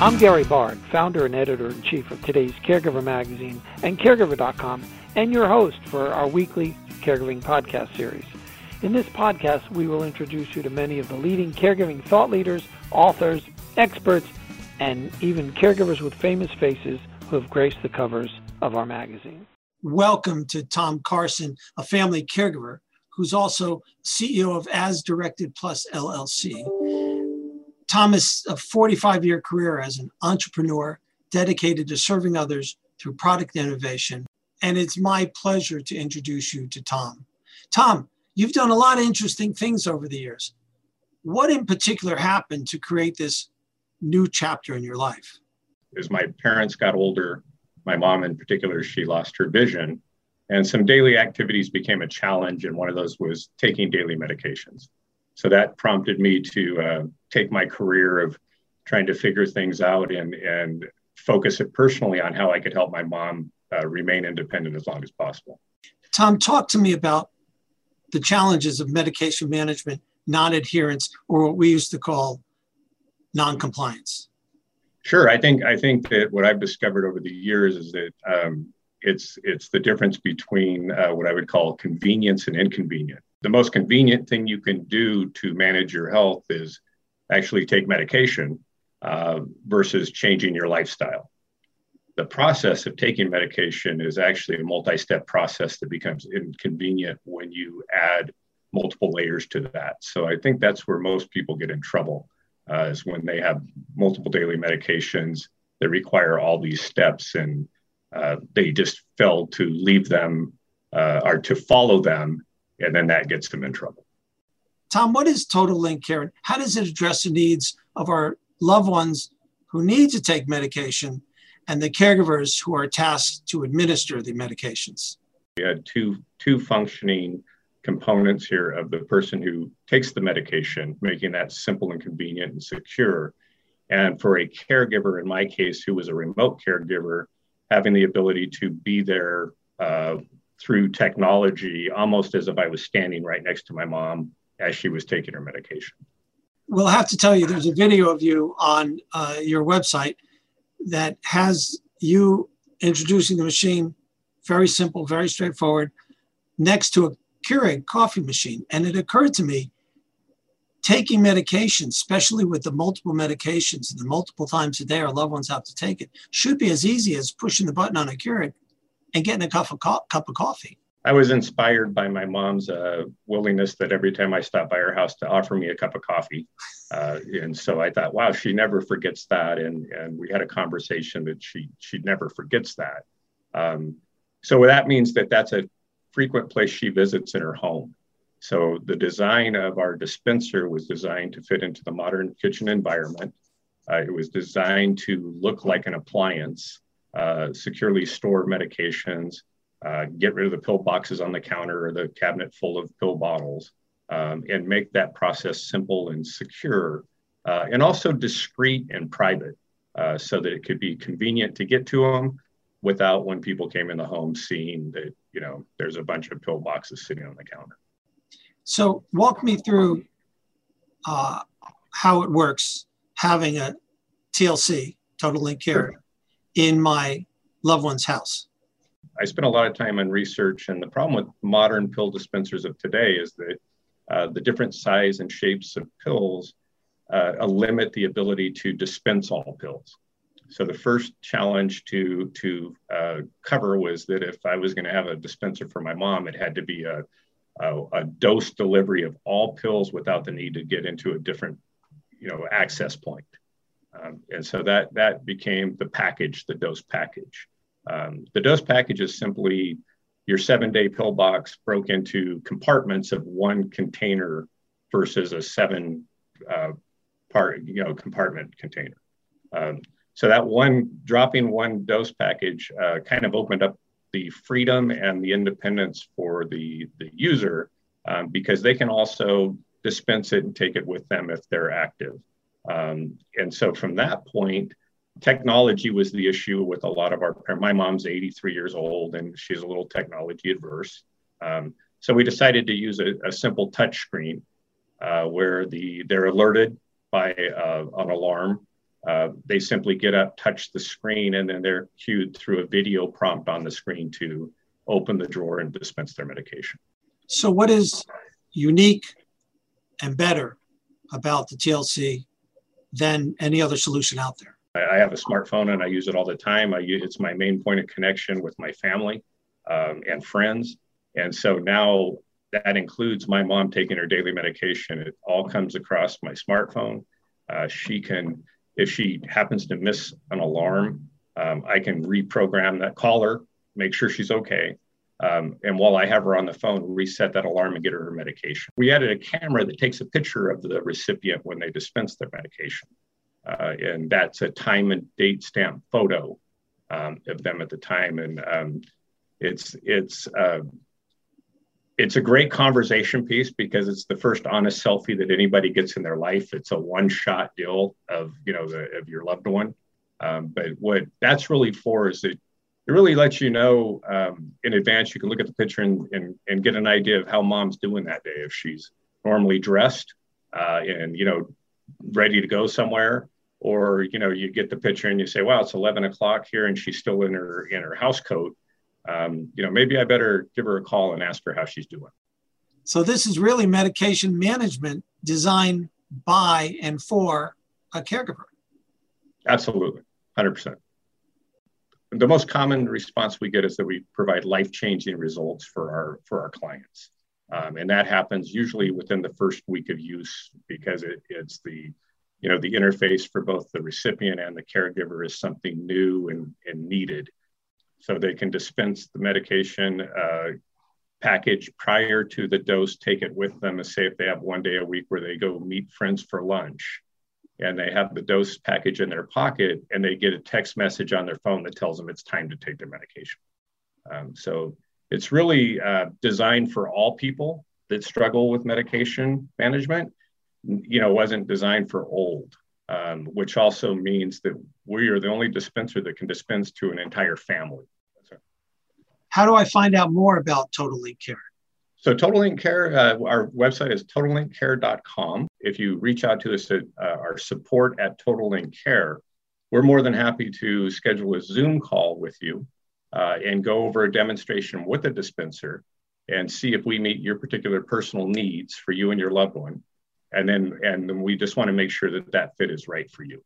I'm Gary Barg, founder and editor in chief of today's Caregiver magazine and Caregiver.com, and your host for our weekly caregiving podcast series. In this podcast, we will introduce you to many of the leading caregiving thought leaders, authors, experts, and even caregivers with famous faces who have graced the covers of our magazine. Welcome to Tom Carson, a family caregiver who's also CEO of As Directed Plus LLC. Tom has a 45 year career as an entrepreneur dedicated to serving others through product innovation. And it's my pleasure to introduce you to Tom. Tom, you've done a lot of interesting things over the years. What in particular happened to create this new chapter in your life? As my parents got older, my mom in particular, she lost her vision. And some daily activities became a challenge. And one of those was taking daily medications. So that prompted me to uh, take my career of trying to figure things out and, and focus it personally on how I could help my mom uh, remain independent as long as possible. Tom, talk to me about the challenges of medication management, non adherence, or what we used to call non compliance. Sure, I think I think that what I've discovered over the years is that um, it's it's the difference between uh, what I would call convenience and inconvenience. The most convenient thing you can do to manage your health is actually take medication uh, versus changing your lifestyle. The process of taking medication is actually a multi-step process that becomes inconvenient when you add multiple layers to that. So I think that's where most people get in trouble uh, is when they have multiple daily medications that require all these steps and uh, they just fail to leave them uh, or to follow them, and then that gets them in trouble. Tom, what is Total Linked Care? How does it address the needs of our loved ones who need to take medication and the caregivers who are tasked to administer the medications? We had two, two functioning components here of the person who takes the medication, making that simple and convenient and secure. And for a caregiver, in my case, who was a remote caregiver, having the ability to be there uh, through technology, almost as if I was standing right next to my mom as she was taking her medication. We'll have to tell you there's a video of you on uh, your website that has you introducing the machine, very simple, very straightforward, next to a Keurig coffee machine. And it occurred to me, taking medication, especially with the multiple medications and the multiple times a day our loved ones have to take it, should be as easy as pushing the button on a Keurig and getting a cup of, co- cup of coffee. I was inspired by my mom's uh, willingness that every time I stopped by her house to offer me a cup of coffee. Uh, and so I thought, wow, she never forgets that. And, and we had a conversation that she, she never forgets that. Um, so that means that that's a frequent place she visits in her home. So the design of our dispenser was designed to fit into the modern kitchen environment. Uh, it was designed to look like an appliance, uh, securely store medications, uh, get rid of the pill boxes on the counter or the cabinet full of pill bottles, um, and make that process simple and secure, uh, and also discreet and private, uh, so that it could be convenient to get to them without when people came in the home seeing that you know there's a bunch of pill boxes sitting on the counter. So walk me through uh, how it works having a TLC, Total Linked Care, sure. In my loved one's house. I spent a lot of time on research, and the problem with modern pill dispensers of today is that uh, the different size and shapes of pills uh, limit the ability to dispense all pills. So the first challenge to to uh, cover was that if I was going to have a dispenser for my mom, it had to be a, a, a dose delivery of all pills without the need to get into a different, you know, access point. Um, and so that that became the package, the dose package. Um, the dose package is simply your seven-day pill box broke into compartments of one container versus a seven uh, part, you know, compartment container. Um, so that one dropping one dose package uh, kind of opened up the freedom and the independence for the, the user um, because they can also dispense it and take it with them if they're active. Um, and so from that point, technology was the issue with a lot of our parents. my mom's 83 years old and she's a little technology adverse um, so we decided to use a, a simple touch screen uh, where the they're alerted by uh, an alarm uh, they simply get up, touch the screen, and then they're cued through a video prompt on the screen to open the drawer and dispense their medication. So, what is unique and better about the TLC than any other solution out there? I have a smartphone and I use it all the time. I use, it's my main point of connection with my family um, and friends. And so now that includes my mom taking her daily medication. It all comes across my smartphone. Uh, she can, if she happens to miss an alarm, um, I can reprogram that, call her, make sure she's okay. Um, and while I have her on the phone, reset that alarm and get her her medication. We added a camera that takes a picture of the recipient when they dispense their medication. Uh, and that's a time and date stamp photo um, of them at the time. And um, it's, it's, uh, it's a great conversation piece because it's the first honest selfie that anybody gets in their life. It's a one-shot deal of you know the, of your loved one. Um, but what that's really for is that it really lets you know um, in advance. You can look at the picture and, and, and get an idea of how mom's doing that day. If she's normally dressed uh, and you know ready to go somewhere, or you know you get the picture and you say, "Wow, it's 11 o'clock here and she's still in her in her house coat." um, you know, maybe I better give her a call and ask her how she's doing. So this is really medication management designed by and for a caregiver. Absolutely, 100%. The most common response we get is that we provide life-changing results for our for our clients, um, and that happens usually within the first week of use because it, it's the you know the interface for both the recipient and the caregiver is something new and, and needed. So they can dispense the medication uh, package prior to the dose, take it with them, and say if they have one day a week where they go meet friends for lunch and they have the dose package in their pocket and they get a text message on their phone that tells them it's time to take their medication. Um, so it's really uh, designed for all people that struggle with medication management. You know, wasn't designed for old um, which also means that we are the only dispenser that can dispense to an entire family. How do I find out more about Total Linked Care? So Total Linked Care, uh, our website is totallinkedcare.com. If you reach out to us at uh, our support at Total Linked Care, we're more than happy to schedule a Zoom call with you uh, and go over a demonstration with a dispenser and see if we meet your particular personal needs for you and your loved one. And then and then we just want to make sure that that fit is right for you